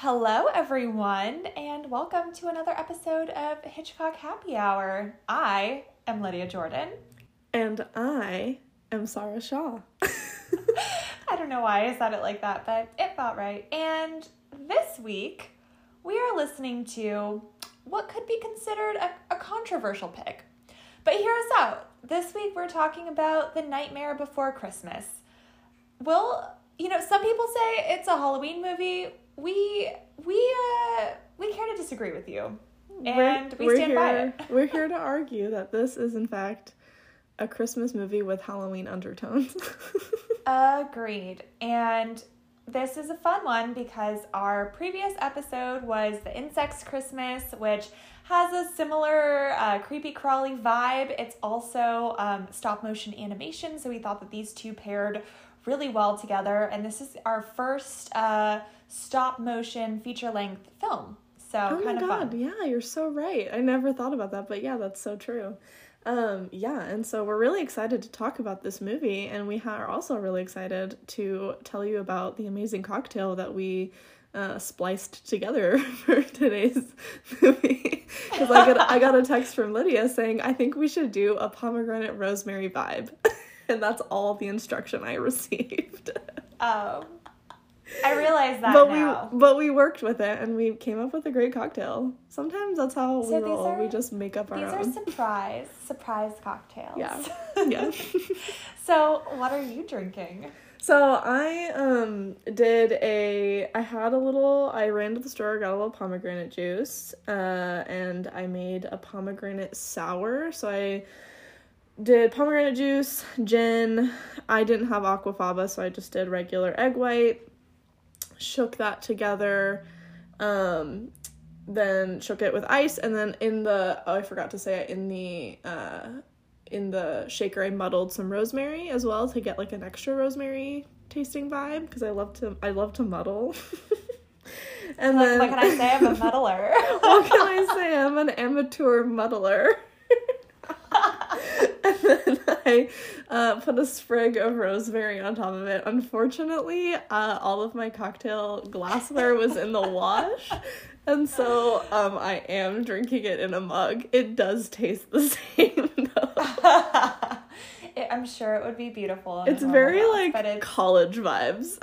Hello, everyone, and welcome to another episode of Hitchcock Happy Hour. I am Lydia Jordan. And I am Sarah Shaw. I don't know why I said it like that, but it felt right. And this week, we are listening to what could be considered a, a controversial pick. But hear us out. This week, we're talking about The Nightmare Before Christmas. Well, you know, some people say it's a Halloween movie. We we uh we care to disagree with you. And we we're stand here, by it. we're here to argue that this is in fact a Christmas movie with Halloween undertones. Agreed. And this is a fun one because our previous episode was the Insects Christmas, which has a similar uh, creepy crawly vibe. It's also um, stop motion animation, so we thought that these two paired really well together. And this is our first uh, stop motion feature length film. So oh my kind of god, fun. yeah, you're so right. I never thought about that, but yeah, that's so true. Um, yeah, and so we're really excited to talk about this movie, and we ha- are also really excited to tell you about the amazing cocktail that we uh, spliced together for today's movie. Because I got I got a text from Lydia saying I think we should do a pomegranate rosemary vibe, and that's all the instruction I received. Um, I realize that but now. we but we worked with it and we came up with a great cocktail. Sometimes that's how So we roll. are- we just make up our These are own. surprise, surprise cocktails. Yeah. yeah. So, what are you drinking? So I um did a I had a little I ran to the store got a little pomegranate juice uh and I made a pomegranate sour so I did pomegranate juice gin I didn't have aquafaba so I just did regular egg white shook that together um then shook it with ice and then in the oh I forgot to say it in the uh in the shaker I muddled some rosemary as well to get like an extra rosemary tasting vibe because I love to I love to muddle. and Like, then what can I say? I'm a muddler. what can I say? I'm an amateur muddler. and then I uh, put a sprig of rosemary on top of it. Unfortunately, uh, all of my cocktail glassware was in the wash. And so um, I am drinking it in a mug. It does taste the same though. It- I'm sure it would be beautiful. It's very house, like college vibes.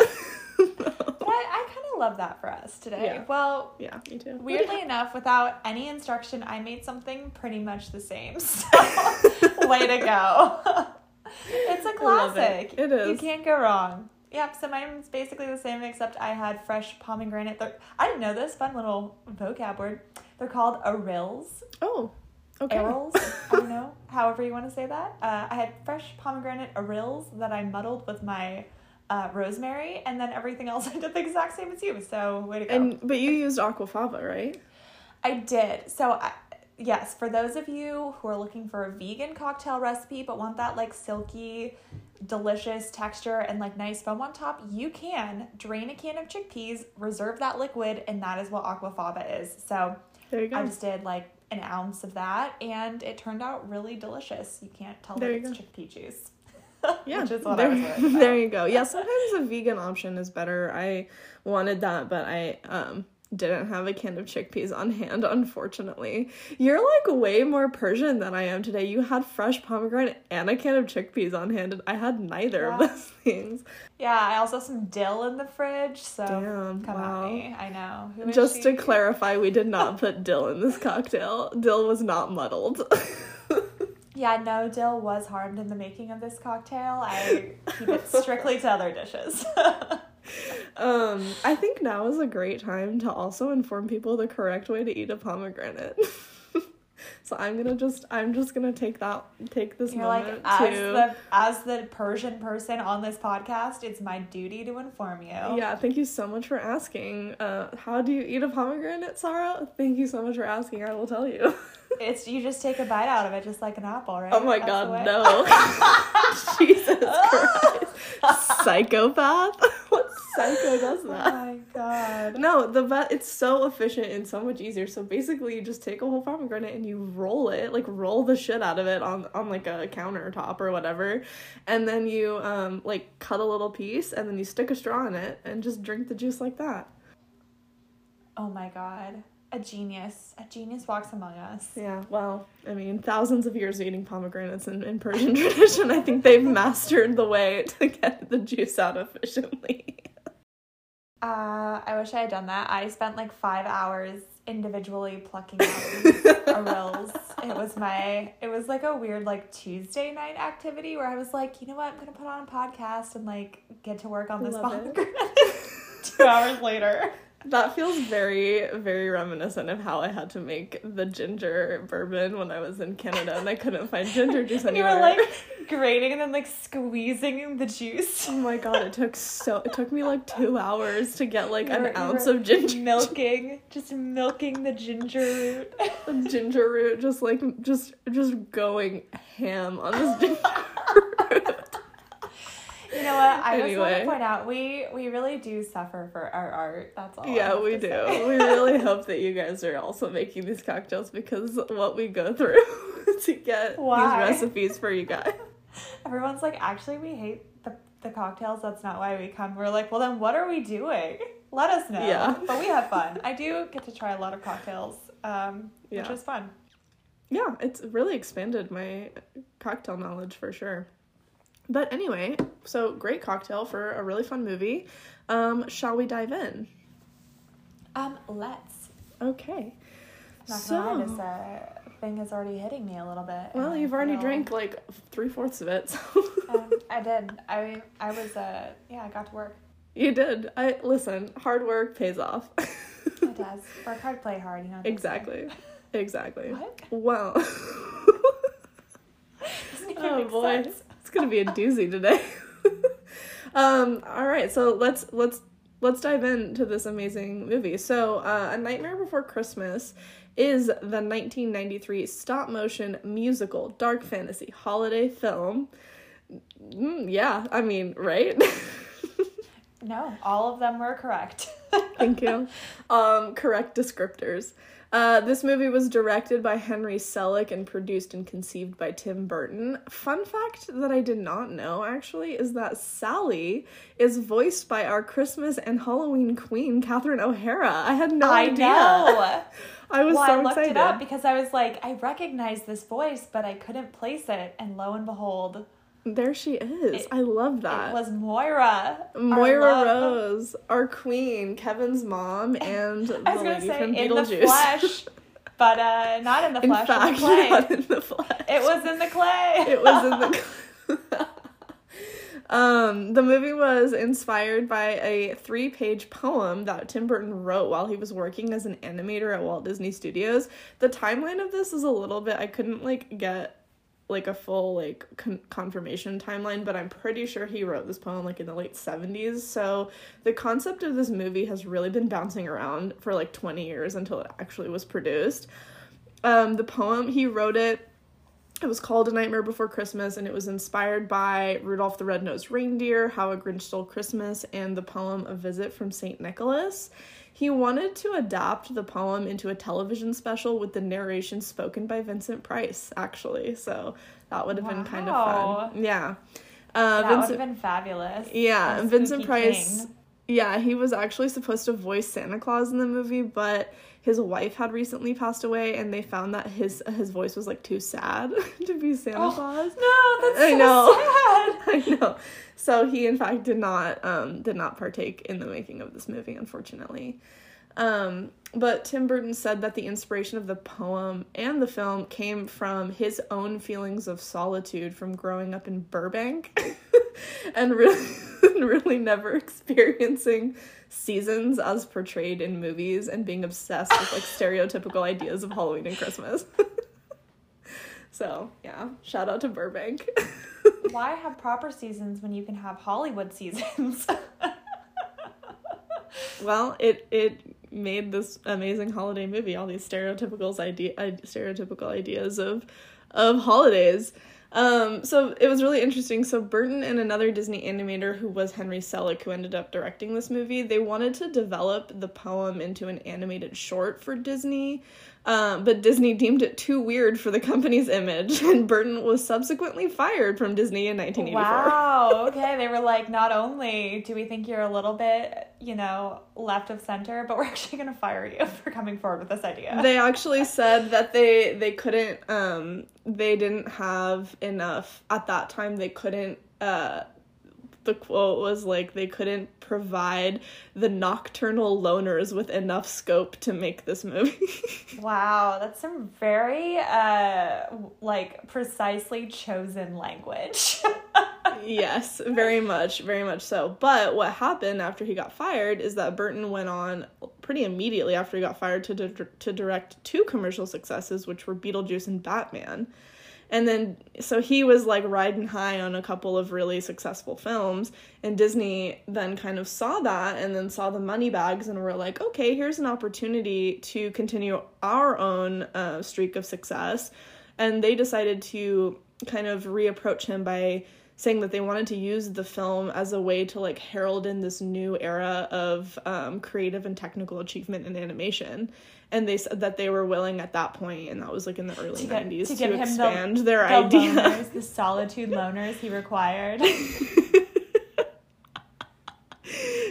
But I, kind of love that for us today. Yeah. Well, yeah, me too. weirdly enough, without any instruction, I made something pretty much the same. So, way to go. it's a classic. it. It You can't go wrong. Yep, so mine's basically the same, except I had fresh pomegranate. They're, I didn't know this. Fun little vocab word. They're called arils. Oh, okay. Arils. I don't know. However you want to say that. Uh, I had fresh pomegranate arils that I muddled with my uh, rosemary, and then everything else I did the exact same as you. So way to go. And but you used aquafaba, right? I did. So, I, yes, for those of you who are looking for a vegan cocktail recipe but want that like silky, delicious texture and like nice foam on top, you can drain a can of chickpeas, reserve that liquid, and that is what aquafaba is. So, There you go. I just did like an ounce of that, and it turned out really delicious. You can't tell There that it's go. chickpea juice. yeah, which is what there, I was worried about. there you go. Yeah, sometimes a vegan option is better. I wanted that, but I um didn't have a can of chickpeas on hand, unfortunately. You're like way more Persian than I am today. You had fresh pomegranate and a can of chickpeas on hand, and I had neither of those things. Yeah, I also have some dill in the fridge, so Damn, come wow. at me. I know. Who Just to clarify, we did not put dill in this cocktail. Dill was not muddled. Yeah, no, dill was harmed in the making of this cocktail. I keep it strictly to other dishes. Um, I think now is a great time to also inform people the correct way to eat a pomegranate. so I'm gonna just I'm just gonna take that take this You're like, moment as to the as the Persian person on this podcast, it's my duty to inform you. yeah. Thank you so much for asking. Uh, how do you eat a pomegranate, Sarah? Thank you so much for asking. I will tell you. It's you just take a bite out of it, just like an apple, right? oh my That's god, no! Jesus Christ, psychopath! Psycho does Oh that? my god. No, the vet it's so efficient and so much easier. So basically you just take a whole pomegranate and you roll it, like roll the shit out of it on on like a countertop or whatever. And then you um like cut a little piece and then you stick a straw in it and just drink the juice like that. Oh my god. A genius. A genius walks among us. Yeah, well, I mean, thousands of years of eating pomegranates in, in Persian tradition, I think they've mastered the way to get the juice out efficiently. Uh, I wish I had done that. I spent like five hours individually plucking out. It was my, it was like a weird like Tuesday night activity where I was like, you know what, I'm gonna put on a podcast and like get to work on this pomegranate. Two hours later. That feels very, very reminiscent of how I had to make the ginger bourbon when I was in Canada and I couldn't find ginger juice And you anywhere. were like grating and then like squeezing the juice. oh my god, it took so it took me like two hours to get like You an were- ounce of ginger milking, just milking the ginger root. The ginger root, just like just just going ham on this ginger root. You know what? I just want to point out we we really do suffer for our art. That's all. Yeah, we do. We really hope that you guys are also making these cocktails because what we go through to get Why? these recipes for you guys. Everyone's like, actually, we hate the the cocktails. That's not why we come. We're like, well, then what are we doing? Let us know. Yeah. But we have fun. I do get to try a lot of cocktails, um, which is fun. Yeah, it's really expanded my cocktail knowledge for sure. But anyway, so great cocktail for a really fun movie. Um, shall we dive in? Um, let's. Okay. Not So- gonna lie, this uh, thing is already hitting me a little bit. Well, you've already drank like three fourths of it. So Um, I did. I I was uh yeah. I got to work. you did. I listen. Hard work pays off. It does. Work hard, play hard. You know. what they say. exactly. Exactly. What? Well. Oh boy, sense. Gonna be a doozy today. um. All right. So let's let's let's dive into this amazing movie. So, uh, A Nightmare Before Christmas is the 1993 stop motion musical dark fantasy holiday film. Mm, yeah, I mean, right? No, all of them were correct. Thank you. Um, correct descriptors. Uh, this movie was directed by Henry Selick and produced and conceived by Tim Burton. Fun fact that I did not know actually is that Sally is voiced by our Christmas and Halloween queen, Catherine O'Hara. I had no I idea. know. I was well, so I looked excited. it up because I was like, I recognize this voice, but I couldn't place it. And lo and behold, There she is. It- I love that. it was Moira. Moira. Rose, our queen, Kevin's mom, and the I was gonna lady say from in the Beetlejuice. flesh, but uh, not in the in flesh. fact, in the clay. not in the flesh. It was in the clay. it was in the um the movie was inspired by a three-page poem that tim burton wrote while he was working as an animator at walt disney studios the timeline of this is a little bit i couldn't like get like a full like con- confirmation timeline but i'm pretty sure he wrote this poem like in the late 70s so the concept of this movie has really been bouncing around for like 20 years until it actually was produced um the poem he wrote it it was called A Nightmare Before Christmas, and it was inspired by Rudolph the Red-Nosed Reindeer, How a Grinch Stole Christmas, and the poem A Visit from St. Nicholas. He wanted to adapt the poem into a television special with the narration spoken by Vincent Price, actually. So that would have been kind of fun. Yeah. Uh, that would Vincent, have been fabulous. yeah, Vincent Price. king. Yeah, he was actually supposed to voice Santa Claus in the movie, but his wife had recently passed away, and they found that his his voice was like too sad to be Santa Oh, Claus. No, that's I so know. sad. I know. So he in fact did not um did not partake in the making of this movie, unfortunately. Um, but Tim Burton said that the inspiration of the poem and the film came from his own feelings of solitude from growing up in Burbank and really really never experiencing seasons as portrayed in movies and being obsessed with like stereotypical ideas of Halloween and Christmas. so, yeah, shout out to Burbank. Why have proper seasons when you can have Hollywood seasons? Well, it it made this amazing holiday movie. All these stereotypical idea stereotypical ideas of of holidays. Um, so it was really interesting. So Burton and another Disney animator who was Henry Selick, who ended up directing this movie, they wanted to develop the poem into an animated short for Disney. Um, but Disney deemed it too weird for the company's image, and Burton was subsequently fired from Disney in 1984. wow. Okay, they were like, not only do we think you're a little bit you know, left of center, but we're actually going to fire you for coming forward with this idea. They actually said that they they couldn't um they didn't have enough at that time they couldn't uh the quote was like they couldn't provide the nocturnal loners with enough scope to make this movie. wow, that's some very uh like precisely chosen language. Yes, very much, very much so. But what happened after he got fired is that Burton went on pretty immediately after he got fired to di- to direct two commercial successes, which were Beetlejuice and Batman. And then so he was like riding high on a couple of really successful films and Disney then kind of saw that and then saw the money bags and were like, "Okay, here's an opportunity to continue our own uh, streak of success." And they decided to kind of reapproach him by saying that they wanted to use the film as a way to like herald in this new era of um, creative and technical achievement in animation. And they said that they were willing at that point and that was like in the early to get, 90s to, to expand the, their the idea. loners, the solitude loners he required.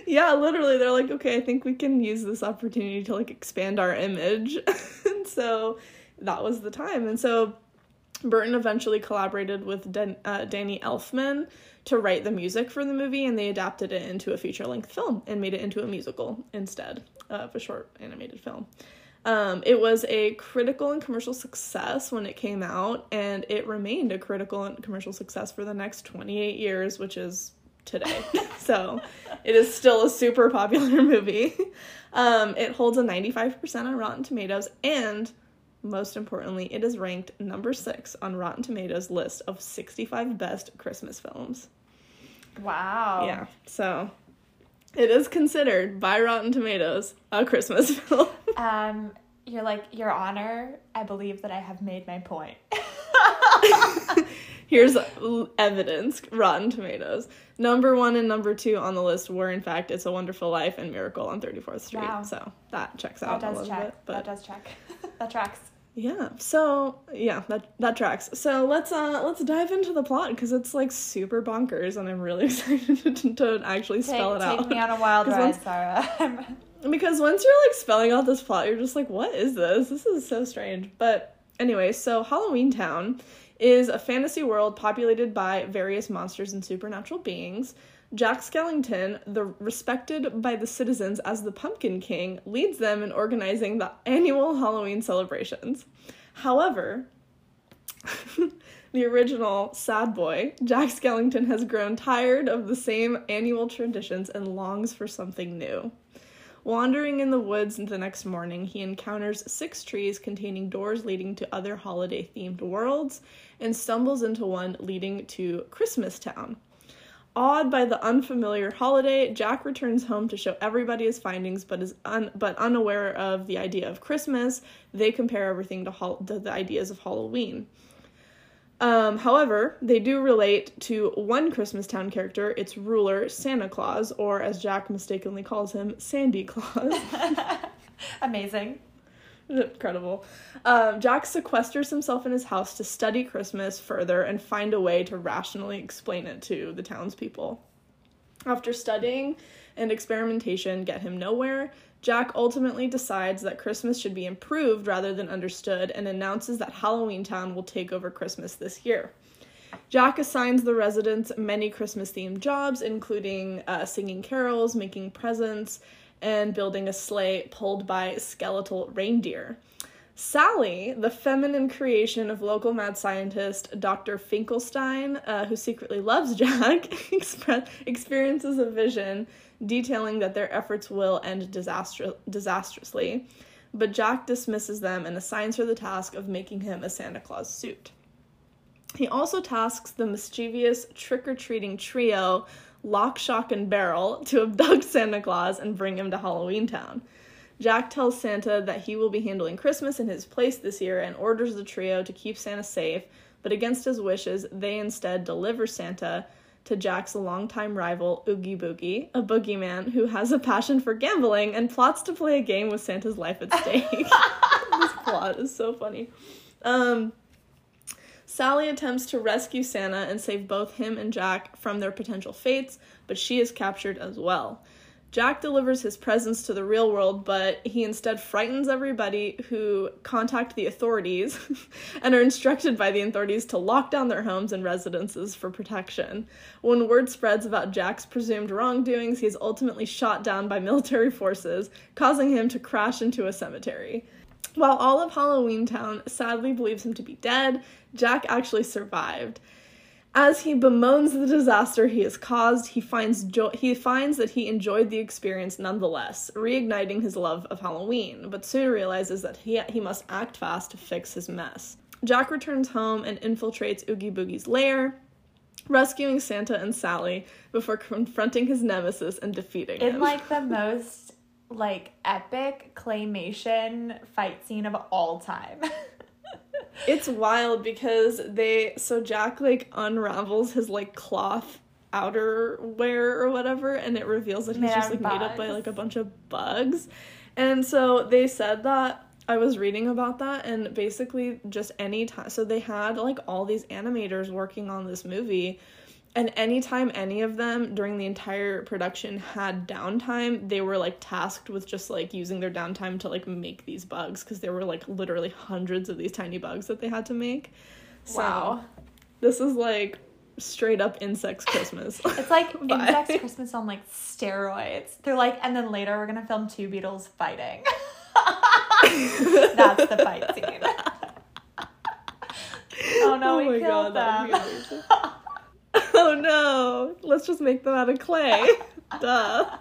Yeah literally they're like okay i think we can use this opportunity to like expand our image. And so that was the time. And so Burton eventually collaborated with Dan- uh, Danny Elfman to write the music for the movie, and they adapted it into a feature length film and made it into a musical instead of a short animated film. Um, it was a critical and commercial success when it came out, and it remained a critical and commercial success for the next 28 years, which is today. so it is still a super popular movie. Um, it holds a 95% on Rotten Tomatoes, and most importantly, it is ranked number six on Rotten Tomatoes list of 65 best Christmas films. Wow. Yeah. So it is considered by Rotten Tomatoes a Christmas film. um, you're like, Your Honor, I believe that I have made my point. Here's evidence Rotten Tomatoes. Number one and number two on the list were, in fact, It's a Wonderful Life and Miracle on 34th Street. Wow. So that checks out that does a little check. bit. But that does check. that tracks. Yeah. So yeah, that that tracks. So let's uh let's dive into the plot because it's like super bonkers, and I'm really excited to, to actually spell take, it out. Take me on a wild ride, once, Sarah. because once you're like spelling out this plot, you're just like, what is this? This is so strange. But anyway, so Halloween Town is a fantasy world populated by various monsters and supernatural beings. Jack Skellington, the respected by the citizens as the Pumpkin King, leads them in organizing the annual Halloween celebrations. However, the original sad boy, Jack Skellington, has grown tired of the same annual traditions and longs for something new. Wandering in the woods the next morning, he encounters six trees containing doors leading to other holiday themed worlds and stumbles into one leading to Christmas Town. Awed by the unfamiliar holiday, Jack returns home to show everybody his findings, but is un- but unaware of the idea of Christmas. They compare everything to, the ideas of Halloween. Um, however, they do relate to one Christmas Town character, its ruler, Santa Claus, or as Jack mistakenly calls him, Sandy Claus. Amazing. Incredible. Um, Jack sequesters himself in his house to study Christmas further and find a way to rationally explain it to the townspeople. After studying and experimentation get him nowhere, Jack ultimately decides that Christmas should be improved rather than understood and announces that Halloween Town will take over Christmas this year. Jack assigns the residents many Christmas themed jobs, including uh, singing carols, making presents, and building a sleigh pulled by skeletal reindeer. Sally, the feminine creation of local mad scientist Dr. Finkelstein, uh, who secretly loves Jack, experiences a vision detailing that their efforts will end disastrously. But Jack dismisses them and assigns her the task of making him a Santa Claus suit. He also tasks the mischievous trick or treating trio Lock, Shock, and Barrel to abduct Santa Claus and bring him to Halloween Town. Jack tells Santa that he will be handling Christmas in his place this year and orders the trio to keep Santa safe, but against his wishes, they instead deliver Santa to Jack's longtime rival, Oogie Boogie, a boogeyman who has a passion for gambling and plots to play a game with Santa's life at stake. this plot is so funny. Um, Sally attempts to rescue Santa and save both him and Jack from their potential fates, but she is captured as well. Jack delivers his presents to the real world, but he instead frightens everybody who contact the authorities and are instructed by the authorities to lock down their homes and residences for protection. When word spreads about Jack's presumed wrongdoings, he is ultimately shot down by military forces, causing him to crash into a cemetery. While all of Halloween Town sadly believes him to be dead, Jack actually survived. As he bemoans the disaster he has caused, he finds jo- he finds that he enjoyed the experience nonetheless, reigniting his love of Halloween, but soon realizes that he he must act fast to fix his mess. Jack returns home and infiltrates Oogie Boogie's lair, rescuing Santa and Sally before confronting his nemesis and defeating In him. In like the most like epic claymation fight scene of all time. It's wild because they so Jack like unravels his like cloth outerwear or whatever and it reveals that he's Made just like of made up by like a bunch of bugs. And so they said that I was reading about that and basically just any time so they had like all these animators working on this movie and anytime any of them during the entire production had downtime, they were like tasked with just like using their downtime to like make these bugs because there were like literally hundreds of these tiny bugs that they had to make. So, Wow. This is like straight up insects Christmas. It's like insects Christmas on like steroids. They're like, and then later we're gonna film two beetles fighting. That's the fight scene. oh no, oh we my killed that'd them. oh no, let's just make them out of clay. Duh.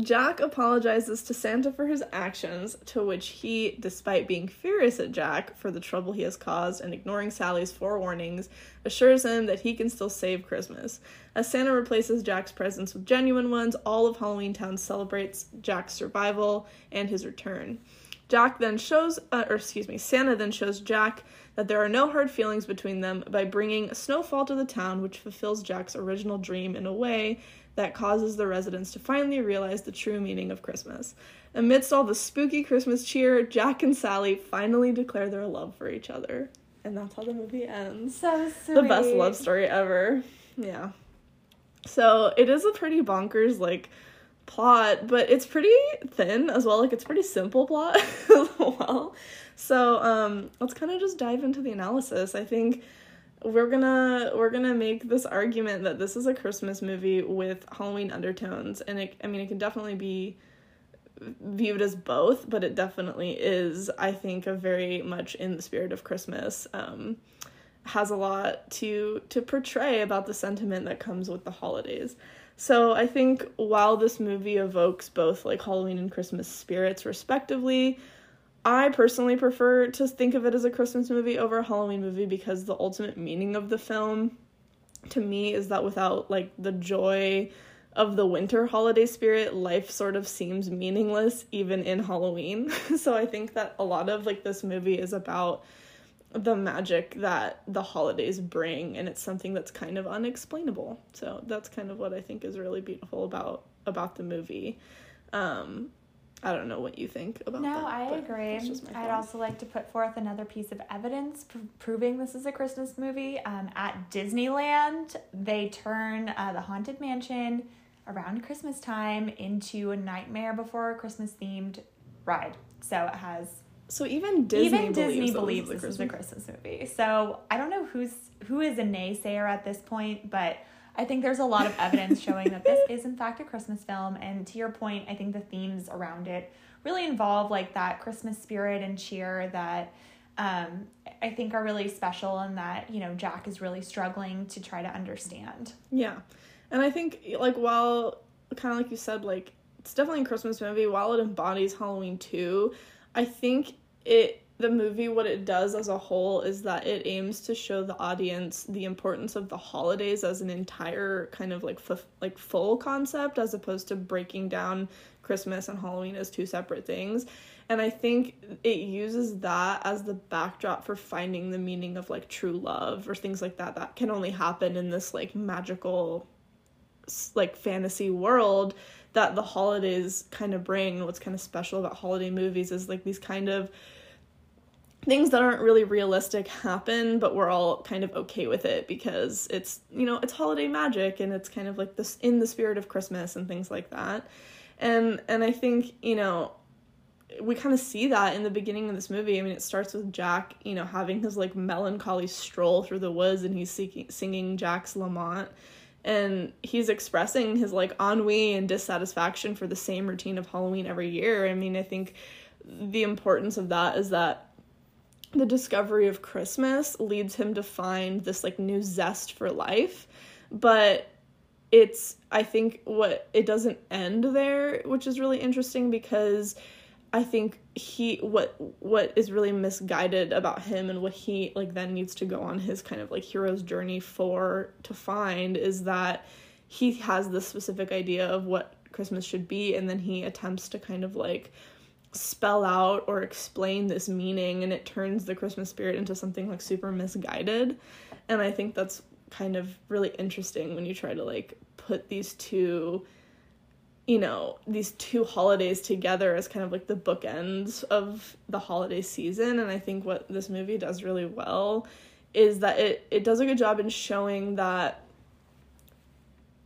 Jack apologizes to Santa for his actions, to which he, despite being furious at Jack for the trouble he has caused and ignoring Sally's forewarnings, assures him that he can still save Christmas. As Santa replaces Jack's presents with genuine ones, all of Halloween Town celebrates Jack's survival and his return. Jack then shows, uh, or excuse me, Santa then shows Jack that there are no hard feelings between them by bringing snowfall to the town, which fulfills Jack's original dream in a way that causes the residents to finally realize the true meaning of Christmas. Amidst all the spooky Christmas cheer, Jack and Sally finally declare their love for each other. And that's how the movie ends. So sweet. The best love story ever. Yeah. So it is a pretty bonkers, like, plot, but it's pretty thin as well. Like, it's pretty simple plot as well. So, um, let's kind of just dive into the analysis. I think we're gonna we're gonna make this argument that this is a Christmas movie with Halloween undertones, and it I mean it can definitely be viewed as both, but it definitely is I think a very much in the spirit of Christmas. Um, has a lot to to portray about the sentiment that comes with the holidays. So I think while this movie evokes both like Halloween and Christmas spirits respectively, I personally prefer to think of it as a Christmas movie over a Halloween movie because the ultimate meaning of the film to me is that without like the joy of the winter holiday spirit, life sort of seems meaningless even in Halloween. so I think that a lot of like this movie is about the magic that the holidays bring and it's something that's kind of unexplainable. So that's kind of what I think is really beautiful about about the movie. Um I don't know what you think about that. No, I but agree. that's just my I'd also like to put forth another piece of evidence pr- proving this is a Christmas movie. Um, at Disneyland, they turn uh, the Haunted Mansion around Christmas time into a Nightmare Before Christmas themed ride. So it has So even Disney even Disney believes, that believes this this is is a Christmas movie. So I don't know who's who is a naysayer at this point, but I think there's a lot of evidence showing that this is in fact a Christmas film. And to your point, I think the themes around it really involve like that Christmas spirit and cheer that um, I think are really special and that, you know, Jack is really struggling to try to understand. Yeah. And I think like while kind of like you said like it's definitely a Christmas movie while it embodies Halloween too, I think it the movie what it does as a whole is that it aims to show the audience the importance of the holidays as an entire kind of like f- like full concept as opposed to breaking down Christmas and Halloween as two separate things. And I think it uses that as the backdrop for finding the meaning of like true love or things like that that can only happen in this like magical like fantasy world that the holidays kind of bring what's kind of special about holiday movies is like these kind of things that aren't really realistic happen, but we're all kind of okay with it because it's, you know, it's holiday magic and it's kind of like this in the spirit of Christmas and things like that. And and I think, you know, we kind of see that in the beginning of this movie. I mean, it starts with Jack, you know, having his like melancholy stroll through the woods and he's singing, singing Jack's Lament and he's expressing his like ennui and dissatisfaction for the same routine of Halloween every year. I mean, I think the importance of that is that the discovery of Christmas leads him to find this like new zest for life, but it's I think what it doesn't end there, which is really interesting because I think he what what is really misguided about him and what he like then needs to go on his kind of like hero's journey for to find is that he has this specific idea of what Christmas should be and then he attempts to kind of like spell out or explain this meaning and it turns the Christmas spirit into something like super misguided. And I think that's kind of really interesting when you try to like put these two you know these two holidays together as kind of like the bookends of the holiday season. And i think what this movie does really well is that it it does a good job in showing that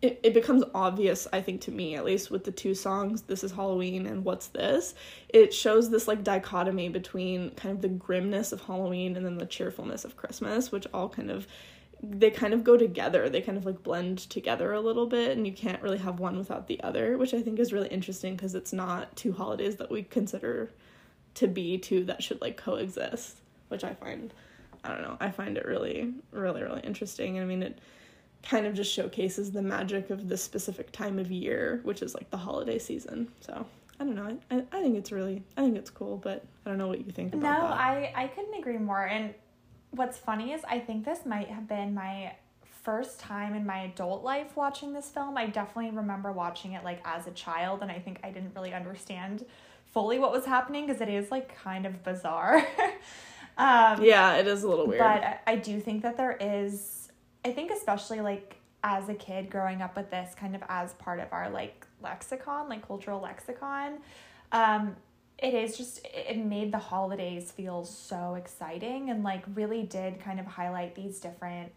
it, it becomes obvious i think to me at least with the two songs this is halloween and what's this it shows this like dichotomy between kind of the grimness of halloween and then the cheerfulness of christmas which all kind of they kind of go together. They kind of like blend together a little bit, and you can't really have one without the other, which I think is really interesting because it's not two holidays that we consider to be two that should like coexist, which I find, I don't know, I find it really, really, really interesting. I mean, it kind of just showcases the magic of this specific time of year, which is like the holiday season. So I don't know. I, I think it's really, I think it's cool, but I don't know what you think about no, that. I, I couldn't agree more. And what's funny is I think this might have been my first time in my adult life watching this film. I definitely remember watching it like as a child, and I think I didn't really understand fully what was happening because it is like kind of bizarre. um, yeah, it is a little weird. But I, I do think that there is, I think, especially like as a kid growing up with this kind of as part of our like lexicon, like cultural lexicon. Um, it is just it made the holidays feel so exciting and like really did kind of highlight these different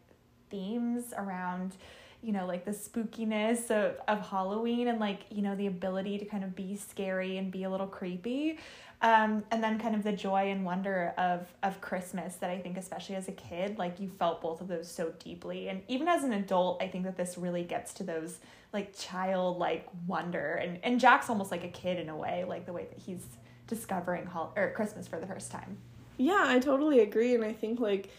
themes around you know like the spookiness of, of halloween and like you know the ability to kind of be scary and be a little creepy um, and then kind of the joy and wonder of of christmas that i think especially as a kid like you felt both of those so deeply. And even as an adult i think that this really gets to those like childlike wonder. And and jack's almost like a kid in a way like the way that he's discovering hol- or Christmas for the first time. Yeah, I totally agree. And I think like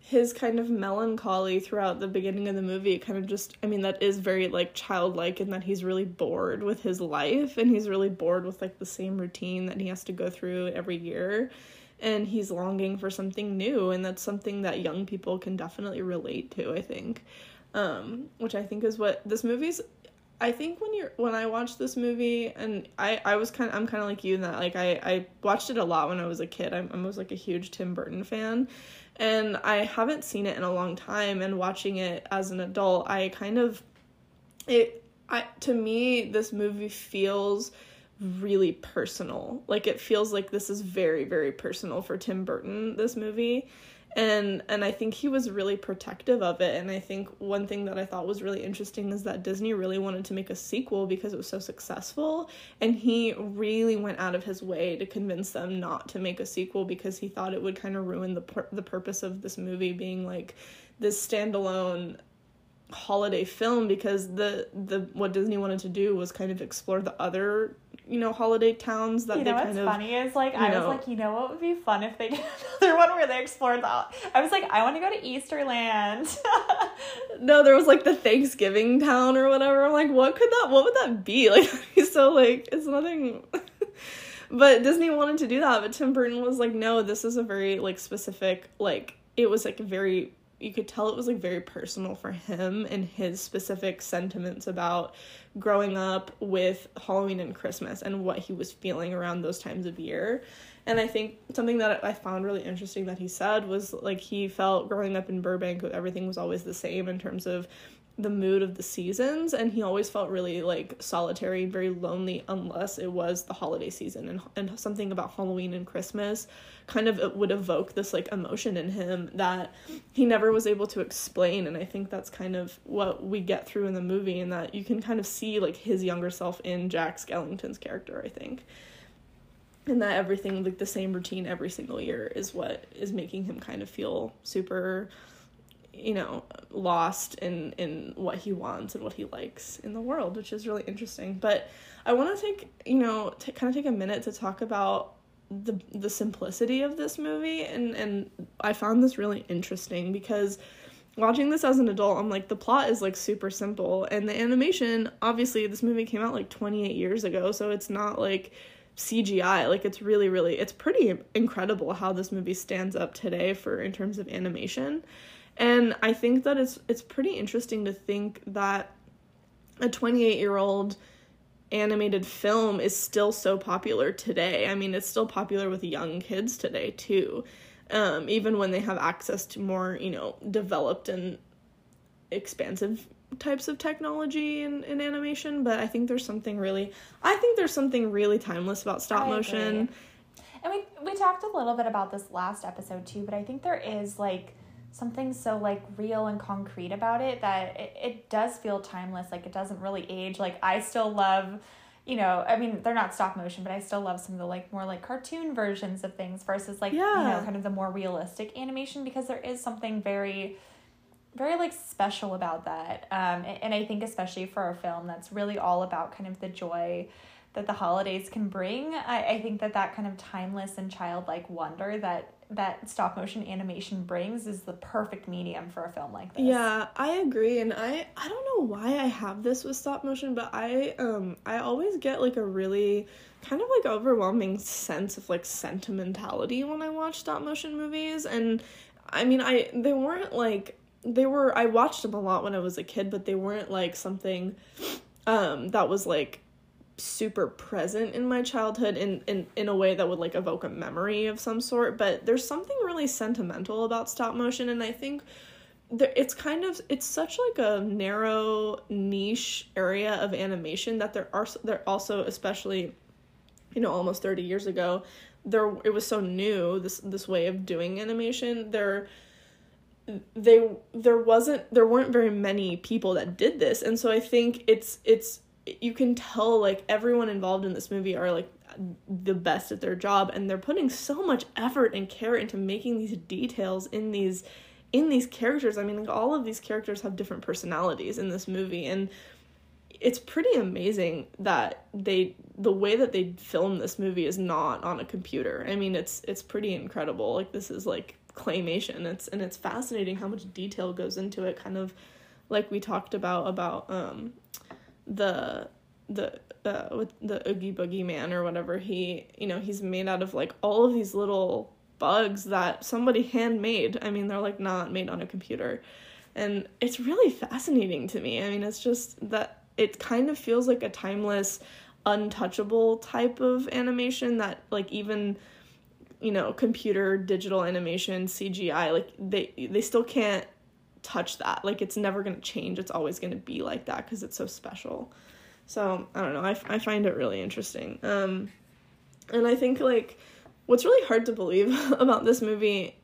his kind of melancholy throughout the beginning of the movie kind of just I mean that is very like childlike in that he's really bored with his life and he's really bored with like the same routine that he has to go through every year and he's longing for something new and that's something that young people can definitely relate to, I think. Um, which I think is what this movie's I think when you're when I watched this movie and I I was kind of I'm kind of like you in that like I I watched it a lot when I was a kid. I'm, I was like a huge Tim Burton fan, and I haven't seen it in a long time. And watching it as an adult, I kind of it I to me this movie feels really personal. Like it feels like this is very very personal for Tim Burton. This movie and and I think he was really protective of it. And I think one thing that I thought was really interesting is that Disney really wanted to make a sequel because it was so successful. And he really went out of his way to convince them not to make a sequel because he thought it would kind of ruin the pur- the purpose of this movie being like this standalone holiday film because the the what Disney wanted to do was kind of explore the other you know holiday towns that you they know kind what's of funny is like I know, was like you know what would be fun if they did another one where they explored that I was like I want to go to Easterland. No there was like the Thanksgiving town or whatever. I'm like what could that what would that be? Like so like it's nothing. But Disney wanted to do that but Tim Burton was like no this is a very like specific like it was like a very you could tell it was like very personal for him and his specific sentiments about growing up with Halloween and Christmas and what he was feeling around those times of year. And I think something that I found really interesting that he said was like he felt growing up in Burbank everything was always the same in terms of the mood of the seasons and he always felt really like solitary and very lonely unless it was the holiday season and and something about Halloween and Christmas kind of would evoke this like emotion in him that he never was able to explain and I think that's kind of what we get through in the movie and that you can kind of see like his younger self in Jack Skellington's character I think. And that everything like the same routine every single year is what is making him kind of feel super you know lost in in what he wants and what he likes in the world which is really interesting but i want to take you know kind of take a minute to talk about the the simplicity of this movie and and i found this really interesting because watching this as an adult i'm like the plot is like super simple and the animation obviously this movie came out like 28 years ago so it's not like CGI. Like it's really really it's pretty incredible how this movie stands up today for in terms of animation. And I think that it's it's pretty interesting to think that a 28-year-old animated film is still so popular today. I mean, it's still popular with young kids today too. Um, even when they have access to more, you know, developed and expansive types of technology in, in animation, but I think there's something really I think there's something really timeless about stop I motion. agree. And we we talked a little bit about this last episode too, but I think there is like something so like real and concrete about it that it, it does feel timeless. Like it doesn't really age. Like I still love you know, I mean, they're not stop motion, but I still love some of the like more like cartoon versions of things versus like you know, kind of the more realistic animation because there is something very very like special about that um and, and i think especially for a film that's really all about kind of the joy that the holidays can bring i, I think that that kind of timeless and childlike wonder that that stop motion animation brings is the perfect medium for a film like this. Yeah, I agree and I I don't know why I have this with stop motion, but I um I always get like a really kind of like overwhelming sense of like sentimentality when I watch stop motion movies and I mean I they weren't like they were I watched them a lot when I was a kid, but they weren't like something um that was like super present in my childhood in, in in a way that would like evoke a memory of some sort but there's something really sentimental about stop motion and i think there, it's kind of it's such like a narrow niche area of animation that there are there also especially you know almost 30 years ago there it was so new this this way of doing animation there they there wasn't there weren't very many people that did this and so i think it's it's you can tell like everyone involved in this movie are like the best at their job and they're putting so much effort and care into making these details in these in these characters i mean like all of these characters have different personalities in this movie and it's pretty amazing that they the way that they film this movie is not on a computer. I mean, it's it's pretty incredible. Like this is like claymation. It's and it's fascinating how much detail goes into it. Kind of like we talked about about um the the uh with the Oogie Boogie Man or whatever. He you know he's made out of like all of these little bugs that somebody handmade. I mean, they're like not made on a computer. And it's really fascinating to me. I mean, it's just that it kind of feels like a timeless untouchable type of animation that like even you know computer digital animation cgi like they they still can't touch that. Like it's never going to change. It's always going to be like that because it's so special. So i don't know. I, f- I find it really interesting. Um and i think like what's really hard to believe about this movie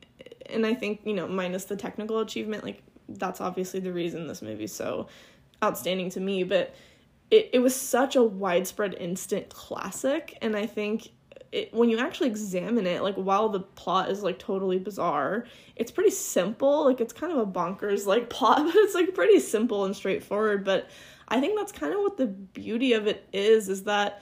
and i think you know minus the technical achievement like that's obviously the reason this movie's so outstanding to me but it, it was such a widespread instant classic and i think it, when you actually examine it like while the plot is like totally bizarre it's pretty simple. Like it's kind of a bonkers like plot but it's like pretty simple and straightforward. But i think that's kind of what the beauty of it is is that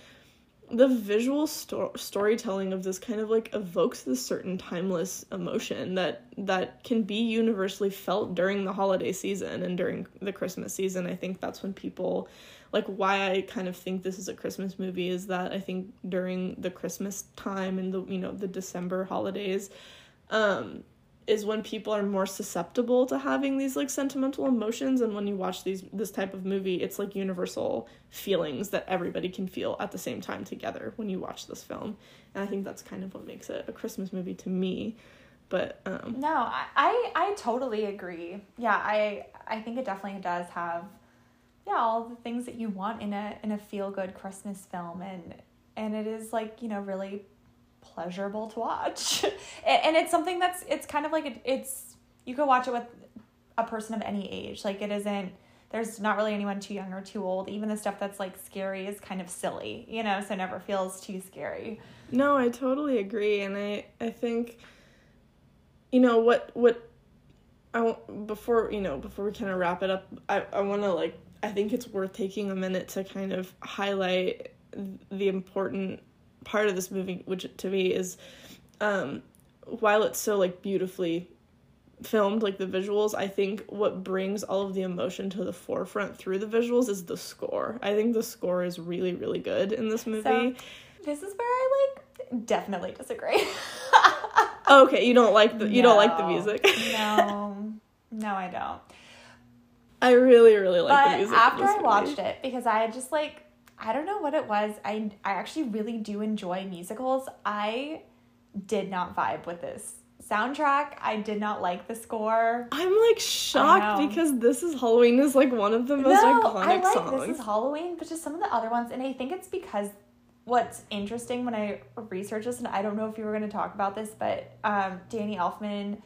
the visual sto- storytelling of this kind of like evokes this certain timeless emotion that that can be universally felt during the holiday season and during the christmas season. I think that's when people like why i kind of think this is a christmas movie is that i think during the christmas time and the you know the december holidays um is when people are more susceptible to having these like sentimental emotions and when you watch these this type of movie it's like universal feelings that everybody can feel at the same time together when you watch this film. And i think that's kind of what makes it a christmas movie to me. But um No, I, I I totally agree. Yeah, I I think it definitely does have yeah, all the things that you want in a in a feel good Christmas film. And and it is like, you know, really pleasurable to watch. and, it's something that's it's kind of like it, it's you could watch it with a person of any age. Like it isn't there's not really anyone too young or too old. Even the stuff that's like scary is kind of silly, you know, so never feels too scary. No, I totally agree, and I I think, you know what what, I before you know before we kind of wrap it up, I I want to like I think it's worth taking a minute to kind of highlight the important part of this movie, which to me is, um, while it's so like beautifully filmed like the visuals i think what brings all of the emotion to the forefront through the visuals is the score. I think the score is really really good in this movie. So, this is where I like definitely disagree. okay you don't like the you don't like the music. No, no, I don't. i really really like but the music after I watched it, because I just like I don't know what it was. I I actually really do enjoy musicals. I did not vibe with this soundtrack. I did not like the score. i'm like shocked because this is halloween is like one of the most no, iconic I like songs this is Halloween, but just some of the other ones, and I think it's because what's interesting when I research this, and I don't know if you were going to talk about this, but um, Danny Elfman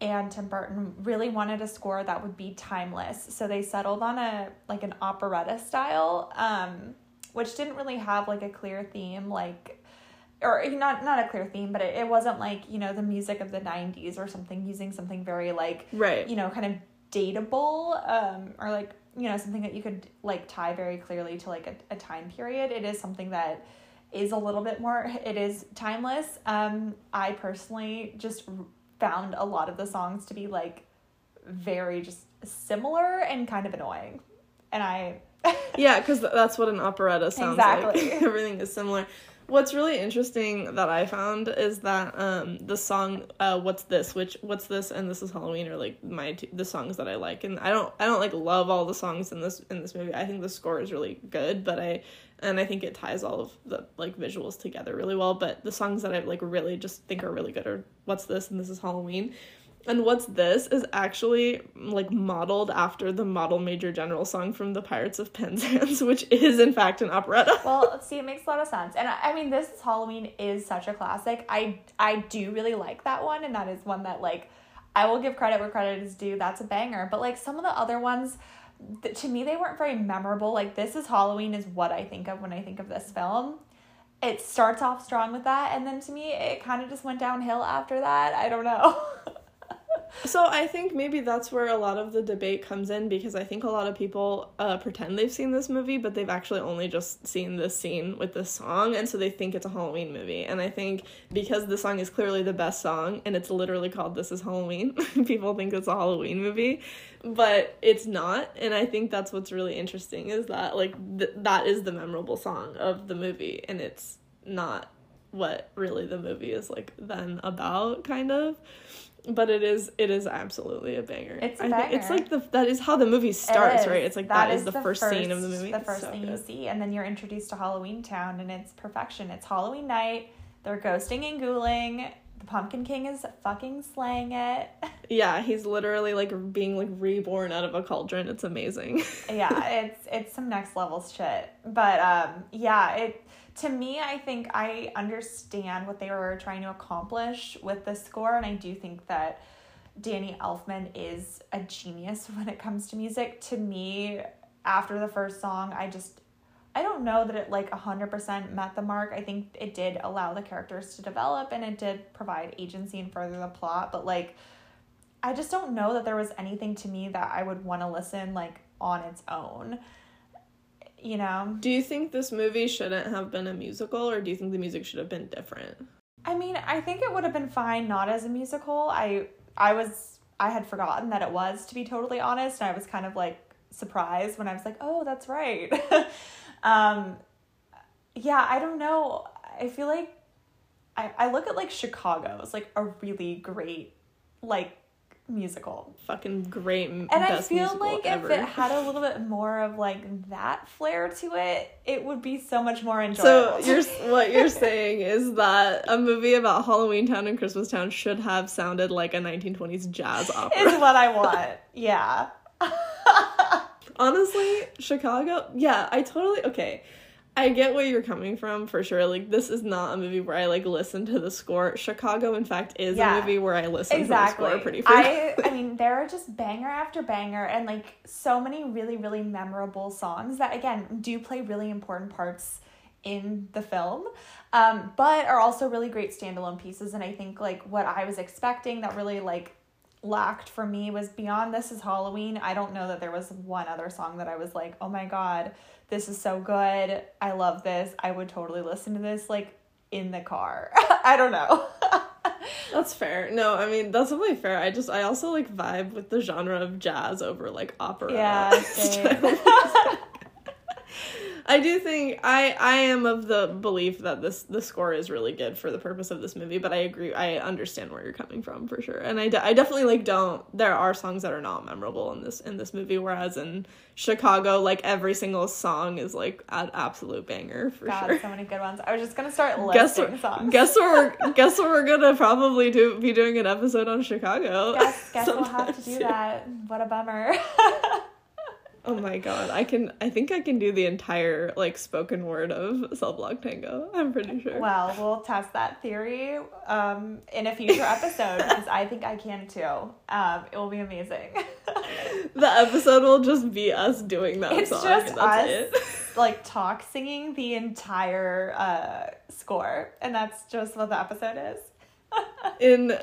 and Tim Burton really wanted a score that would be timeless, so they settled on a like an operetta style, um, which didn't really have like a clear theme, like. Or not not a clear theme, but it, it wasn't like, you know, the music of the 90s or something using something very like right you know, kind of dateable, um, or like, you know, something that you could like tie very clearly to like a, a time period. It is something that is a little bit more, it is timeless. Um, I personally just found a lot of the songs to be like very just similar and kind of annoying. And I, yeah because that's what an operetta sounds Exactly. like everything is similar. What's really interesting that i found is that um the song uh what's this which what's this and this is halloween are like my two, the songs that i like. And i don't i don't like love all the songs in this in this movie. I think the score is really good but i and i think it ties all of the like visuals together really well. But the songs that i like really just think are really good are what's this and this is halloween and what's this is actually like modeled after the model major general song from the Pirates of Penzance, which is in fact an operetta. well, see, it makes a lot of sense. And I, mean, this is Halloween is such a classic. I I do really like that one, and that is one that like I will give credit where credit is due. That's a banger. But like some of the other ones, th- to me, they weren't very memorable. Like this is Halloween is what I think of when I think of this film. It starts off strong with that, and then to me, it kind of just went downhill after that. I don't know. So I think maybe that's where a lot of the debate comes in because I think a lot of people uh, pretend they've seen this movie, but they've actually only just seen this scene with this song, and so they think it's a Halloween movie. And I think because the song is clearly the best song, and it's literally called "This Is Halloween," people think it's a Halloween movie, but it's not. And I think that's what's really interesting is that like th- that is the memorable song of the movie, and it's not what really the movie is like then about, kind of but it is it is absolutely a banger. It's a I think it's like the that is how the movie starts, is. right? It's like That that is, the, first, scene of the movie. The first so thing you see, and then you're introduced to Halloween Town, and it's perfection. It's Halloween night. They're ghosting and ghouling. The Pumpkin King is fucking slaying it. Yeah, he's literally like being like reborn out of a cauldron. It's amazing. yeah, it's it's some next level shit. But um, yeah, it to me, I think I understand what they were trying to accomplish with the score, and I do think that Danny Elfman is a genius when it comes to music. To me, after the first song, I just I don't know that it like 100% met the mark. I think it did allow the characters to develop and it did provide agency and further the plot, but like I just don't know that there was anything to me that I would want to listen like on its own. You know? do you think this movie shouldn't have been a musical, or do you think the music should have been different? I mean, I think it would have been fine not as a musical. I I was I had forgotten that it was to be totally honest, and I was kind of like surprised when I was like, "Oh, that's right." um yeah, I don't know. I feel like I I look at like Chicago as like a really great like musical. Fucking great. And I feel like ever. if it had a little bit more of like that flair to it, it would be so much more enjoyable. So you're what you're saying is that a movie about Halloween Town and Christmas Town should have sounded like a 1920s jazz opera. Is what I want. Yeah. Honestly, Chicago. Yeah, I totally okay. I get where you're coming from for sure. Like this is not a movie where I like listen to the score. Chicago, in fact, is yeah, a movie where I listen exactly. to the score pretty frequently. I I mean, there are just banger after banger and like so many really really memorable songs that again do play really important parts in the film, um, but are also really great standalone pieces. And I think like what I was expecting that really like lacked for me was beyond this is Halloween. I don't know that there was one other song that I was like, oh my god this is so good. I love this. I would totally listen to this like in the car. I don't know. that's fair. No, I mean that's definitely fair. I just I also like vibe with the genre of jazz over like opera. Yeah. I do think I I am of the belief that this the score is really good for the purpose of this movie, but I agree I understand where you're coming from for sure. And I, de- I definitely like don't there are songs that are not memorable in this in this movie whereas in Chicago like every single song is like an absolute banger for God, sure. so many good ones. I was just going to start listing guess songs. Guess what we're guess what we're going to probably do be doing an episode on Chicago. Guess guess we'll have to do that. What a bummer. Oh my god, I can. I think I can do the entire like spoken word of Cell Block Tango. I'm pretty sure. Well, we'll test that theory um, in a future episode because I think I can too. Um, it will be amazing. the episode will just be us doing that. It's song, just us it. like talk singing the entire uh, score, and that's just what the episode is. in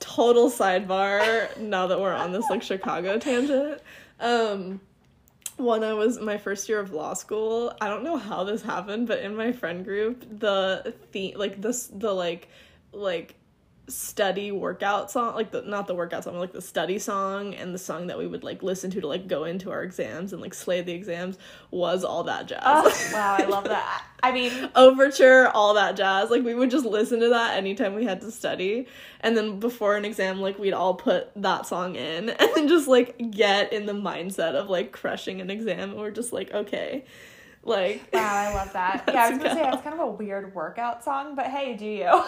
total sidebar, now that we're on this like Chicago tangent. Um, when I was my first year of law school, I don't know how this happened, but in my friend group, the theme, like this, the like, like study workout song like the not the workout song like the study song and the song that we would like listen to to like go into our exams and like slay the exams was all that jazz. Oh, wow i love that. I mean overture all that jazz. Like we would just listen to that anytime we had to study. And then before an exam like we'd all put that song in and then just like get in the mindset of like crushing an exam. And we're just like okay. Like wow i love that. Yeah i was gonna go. say that's kind of a weird workout song but hey do you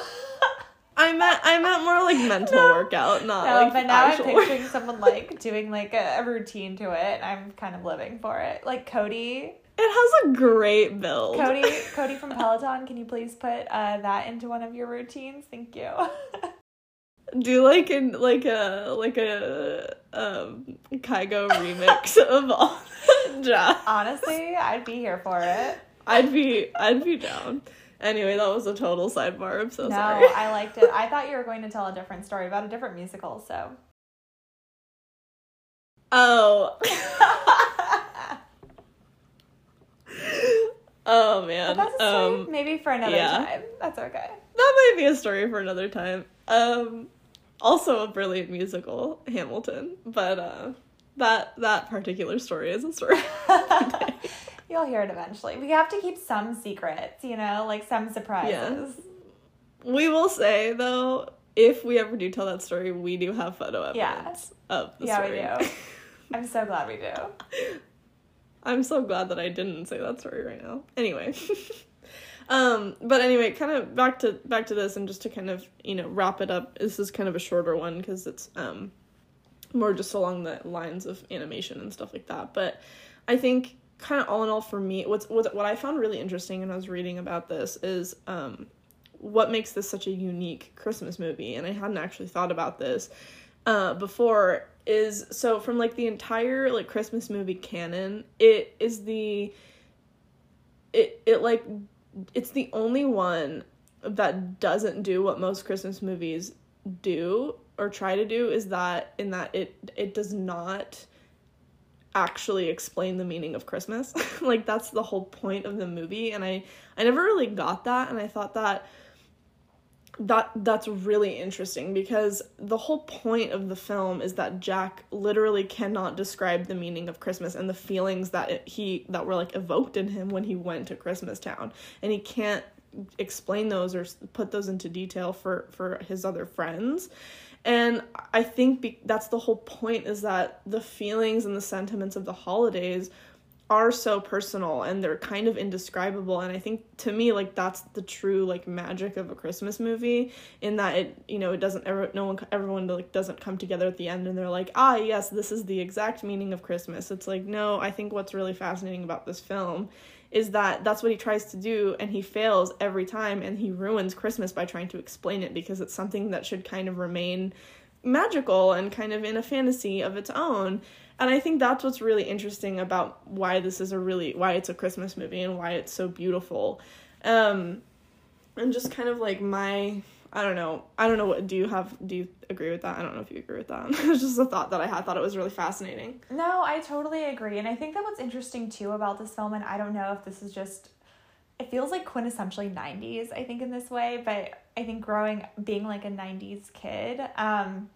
I meant I meant more like mental no. workout, not no, like. But now I'm picturing someone like doing like a, a, routine to it. I'm kind of living for it. Like Cody. It has a great build. Cody, Cody from Peloton, can you please put uh, that into one of your routines? Thank you. Do like in like a like a um Kygo remix of all jazz. Honestly, I'd be here for it. I'd be I'd be down. Anyway, that was a total sidebar. I'm so no, sorry. No, I liked it. I thought you were going to tell a different story about a different musical, so. Oh. oh man. But that's a story um, maybe for another yeah. time. That's okay. That might be a story for another time. Um also a brilliant musical, Hamilton, but uh that that particular story is a story. You'll hear it eventually. We have to keep some secrets, you know, like some surprises. Yeah. We will say though, if we ever do tell that story, we do have photo evidence yeah. of the yeah, story. Yeah, we do. I'm so glad we do. I'm so glad that I didn't say that story right now. Anyway. um, but anyway, kind of back to back to this and just to kind of, you know, wrap it up. This is kind of a shorter one because it's um more just along the lines of animation and stuff like that. But I think kind of all in all for me what's what, what i found really interesting when i was reading about this is um, what makes this such a unique christmas movie and i hadn't actually thought about this uh, before is so from like the entire like christmas movie canon it is the it it like it's the only one that doesn't do what most christmas movies do or try to do is that in that it it does not actually explain the meaning of Christmas. like that's the whole point of the movie and I I never really got that and I thought that that that's really interesting because the whole point of the film is that Jack literally cannot describe the meaning of Christmas and the feelings that it, he that were like evoked in him when he went to Christmas town and he can't explain those or put those into detail for for his other friends and i think be- that's the whole point is that the feelings and the sentiments of the holidays are so personal and they're kind of indescribable. And i think to me like that's the true like magic of a christmas movie in that it you know it doesn't ever no one everyone like doesn't come together at the end and they're like ah yes this is the exact meaning of christmas. It's like no i think what's really fascinating about this film is that that's what he tries to do and he fails every time and he ruins christmas by trying to explain it because it's something that should kind of remain magical and kind of in a fantasy of its own and I think that's what's really interesting about why this is a really why it's a Christmas movie and why it's so beautiful. Um and just kind of like my I don't know. I don't know what do you have do you agree with that? I don't know if you agree with that. it's just a thought that I had thought it was really fascinating. No, I totally agree. And I think that what's interesting too about this film and I don't know if this is just it feels like quintessentially 90s I think in this way, but I think growing being like a 90s kid, um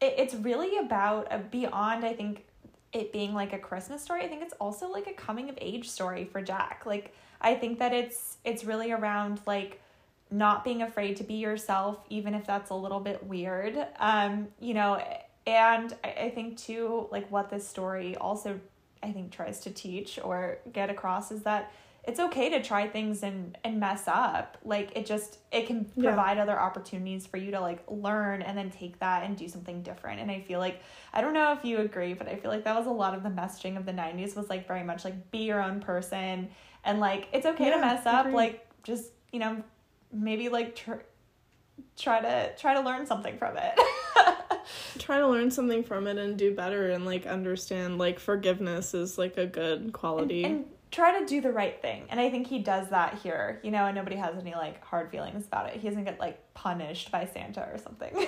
it, it's really about a, beyond i think it being like a christmas story i think it's also like a coming of age story for jack. Like i think that it's it's really around like not being afraid to be yourself even if that's a little bit weird. Um you know and I, I think too like what this story also i think tries to teach or get across is that it's okay to try things and and mess up. Like it just it can provide yeah. other opportunities for you to like learn and then take that and do something different. And i feel like i don't know if you agree but i feel like that was a lot of the messaging of the 90s was like very much like be your own person. And like it's okay yeah, to mess up agreed. like just you know maybe like tr- try to try to learn something from it. Try to learn something from it and do better and like understand like forgiveness is like a good quality. and, and try to do the right thing. And I think he does that here, you know, and nobody has any like hard feelings about it. He doesn't get like punished by Santa or something.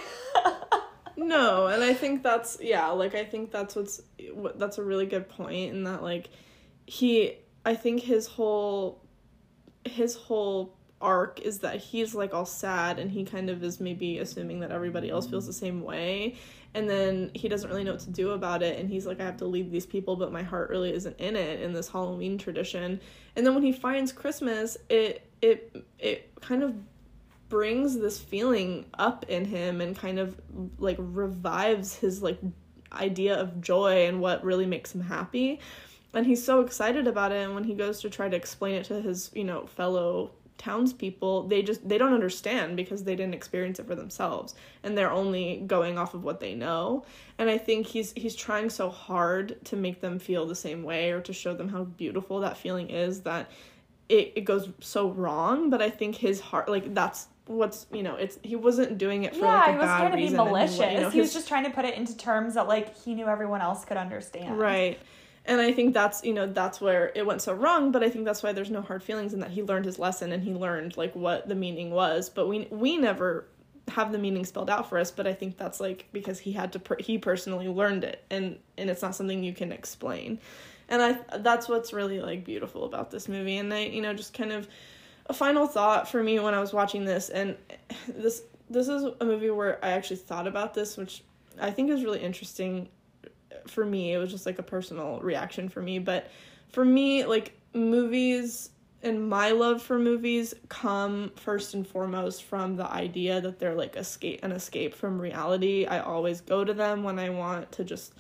no, and I think that's yeah, like I think that's what's what that's a really good point in that like he I think his whole his whole arc is that he's like all sad and he kind of is maybe assuming that everybody else feels the same way. And then he doesn't really know what to do about it and he's like i have to leave these people but my heart really isn't in it in this halloween tradition. And then when he finds christmas it it it kind of brings this feeling up in him and kind of like revives his like idea of joy and what really makes him happy. And he's so excited about it and when he goes to try to explain it to his you know fellow townspeople they just they don't understand because they didn't experience it for themselves. And they're only going off of what they know. And i think he's he's trying so hard to make them feel the same way or to show them how beautiful that feeling is that it, it goes so wrong. But i think his heart like that's what's you know it's he wasn't doing it for yeah, like a he was bad trying to be malicious he, you know, he was just trying to put it into terms that like he knew everyone else could understand. Right and i think that's you know that's where it went so wrong but i think that's why there's no hard feelings in that he learned his lesson and he learned like what the meaning was. But we we never have the meaning spelled out for us but i think that's like because he had to per- he personally learned it and and it's not something you can explain. And i that's what's really like beautiful about this movie. And i you know just kind of a final thought for me when i was watching this and this this is a movie where i actually thought about this which i think is really interesting for me it was just like a personal reaction for me. But for me like movies and my love for movies come first and foremost from the idea that they're like escape an escape from reality. I always go to them when i want to just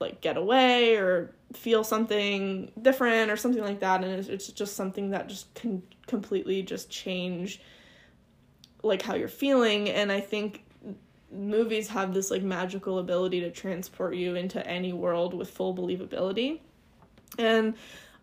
like get away or feel something different or something like that. And it's, it's just something that just can completely just change like how you're feeling. And i think movies have this like magical ability to transport you into any world with full believability. And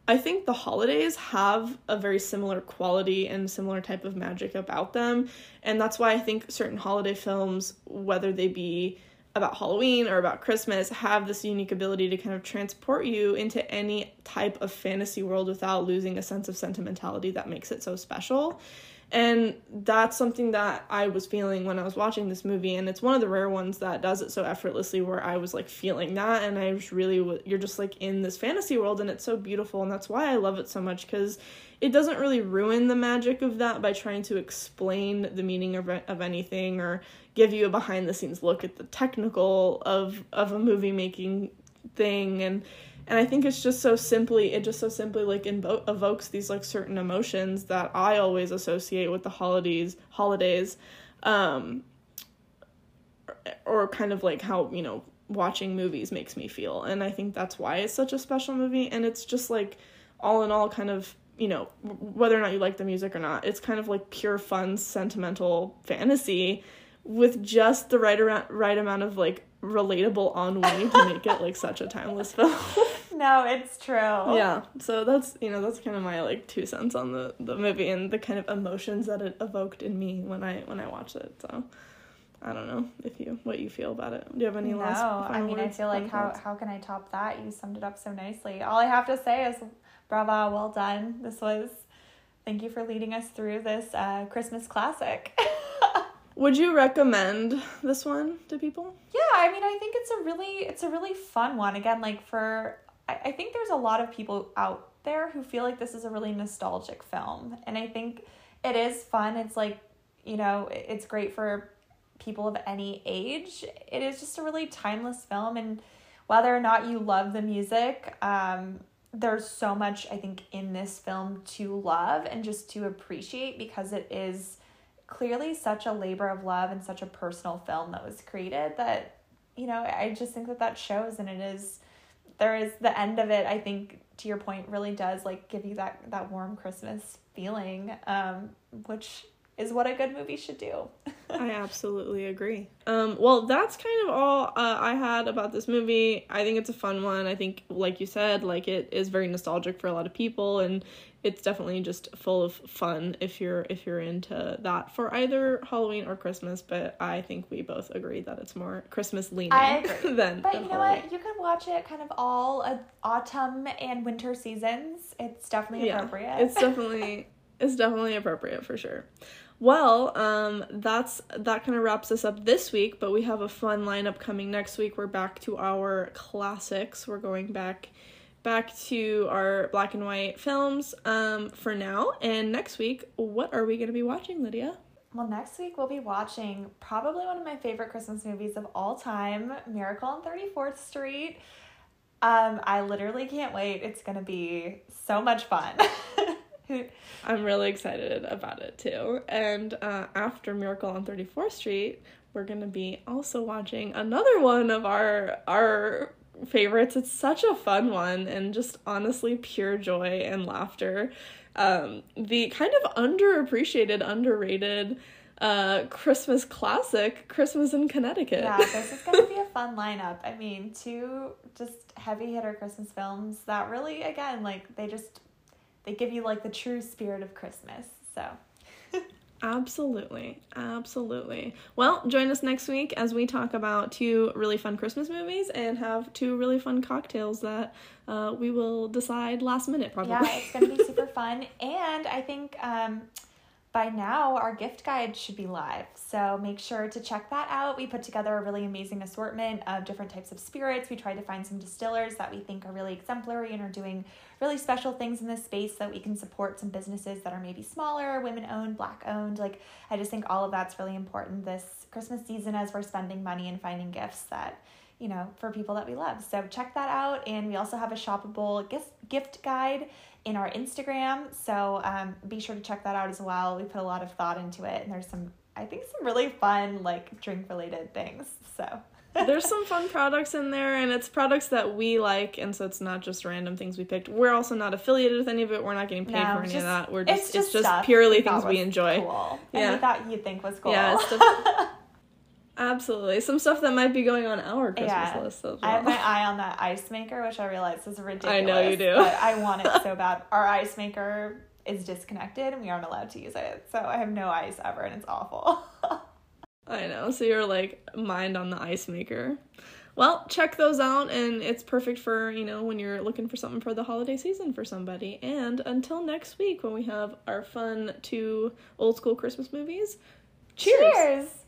I think the holidays have a very similar quality and similar type of magic about them. And that's why I think certain holiday films, whether they be about Halloween or about Christmas, have this unique ability to kind of transport you into any type of fantasy world without losing a sense of sentimentality that makes it so special. And that's something that I was feeling when I was watching this movie. And it's one of the rare ones that does it so effortlessly where I was like feeling that. And I was really, you're just like in this fantasy world and it's so beautiful. And that's why I love it so much because it doesn't really ruin the magic of that by trying to explain the meaning of, of anything or give you a behind the scenes look at the technical of, of a movie making thing. And and I think it's just so simply it just so simply like invo- evokes these like certain emotions that I always associate with the holidays holidays um or kind of like how you know watching movies makes me feel and I think that's why it's such a special movie and it's just like all in all kind of you know whether or not you like the music or not it's kind of like pure fun sentimental fantasy with just the right around, right amount of like relatable ennui to make it like such a timeless film. no, it's true. Yeah. So that's you know that's kind of my like two cents on the the movie and the kind of emotions that it evoked in me when I when I watched it. So I don't know if you what you feel about it. Do you have any no, last? I mean, I feel like how how can I top that? You summed it up so nicely. All I have to say is, brava, well done. This was. Thank you for leading us through this uh, Christmas classic. Would you recommend this one to people? Yeah, I mean, I think it's a really it's a really fun one. Again, like for I, I think there's a lot of people out there who feel like this is a really nostalgic film. And I think it is fun. It's like, you know, it's great for people of any age. It is just a really timeless film and whether or not you love the music, um, there's so much I think in this film to love and just to appreciate because it is clearly such a labor of love and such a personal film that was created that you know i just think that that shows and it is there is the end of it i think to your point really does like give you that that warm christmas feeling um which is what a good movie should do. I absolutely agree. Um, well, that's kind of all uh, I had about this movie. I think it's a fun one. I think, like you said, like it is very nostalgic for a lot of people, and it's definitely just full of fun if you're if you're into that for either Halloween or Christmas. But I think we both agree that it's more Christmas leaning than. But than you know Halloween. what? You could watch it kind of all uh, autumn and winter seasons. It's definitely appropriate. Yeah, it's definitely it's definitely appropriate for sure. Well, um, that's that kind of wraps us up this week, but we have a fun lineup coming next week. We're back to our classics. We're going back back to our black and white films um, for now. And next week, what are we going to be watching, Lydia? Well, next week we'll be watching probably one of my favorite Christmas movies of all time, Miracle on 34th Street. Um, I literally can't wait. It's going to be so much fun. I'm really excited about it too. And uh, after Miracle on 34th Street, we're gonna be also watching another one of our our favorites. It's such a fun one and just honestly pure joy and laughter. Um, the kind of underappreciated, underrated uh, Christmas classic, Christmas in Connecticut. Yeah, this is gonna be a fun lineup. I mean, two just heavy hitter Christmas films that really, again, like they just they give you like the true spirit of Christmas. So Absolutely. Absolutely. Well, join us next week as we talk about two really fun Christmas movies and have two really fun cocktails that uh, we will decide last minute, probably. Yeah, it's going to be super fun. And I think um, by now our gift guide should be live. So make sure to check that out. We put together a really amazing assortment of different types of spirits. We tried to find some distillers that we think are really exemplary and are doing really special things in this space so that we can support some businesses that are maybe smaller, women owned, black owned. Like I just think all of that's really important this Christmas season as we're spending money and finding gifts that you know, for people that we love. So check that out. And we also have a shoppable gift gift guide in our Instagram. So um, be sure to check that out as well. We put a lot of thought into it, and there's some, I think, some really fun like drink related things. So. there's some fun products in there and it's products that we like and so it's not just random things we picked we're also not affiliated with any of it we're not getting paid no, for any just, of that we're just it's just, it's just purely things we enjoy cool. yeah and we thought you'd think was cool yeah Absolutely. Some stuff that might be going on our Christmas yeah. list as well. I have my eye on that ice maker, which I realize is ridiculous. I know you do. But I want it so bad. Our ice maker is disconnected and we aren't allowed to use it. So I have no ice ever and it's awful. I know. So you're like mind on the ice maker. Well, check those out and it's perfect for, you know, when you're looking for something for the holiday season for somebody. And until next week when we have our fun two old school Christmas movies, cheers. cheers.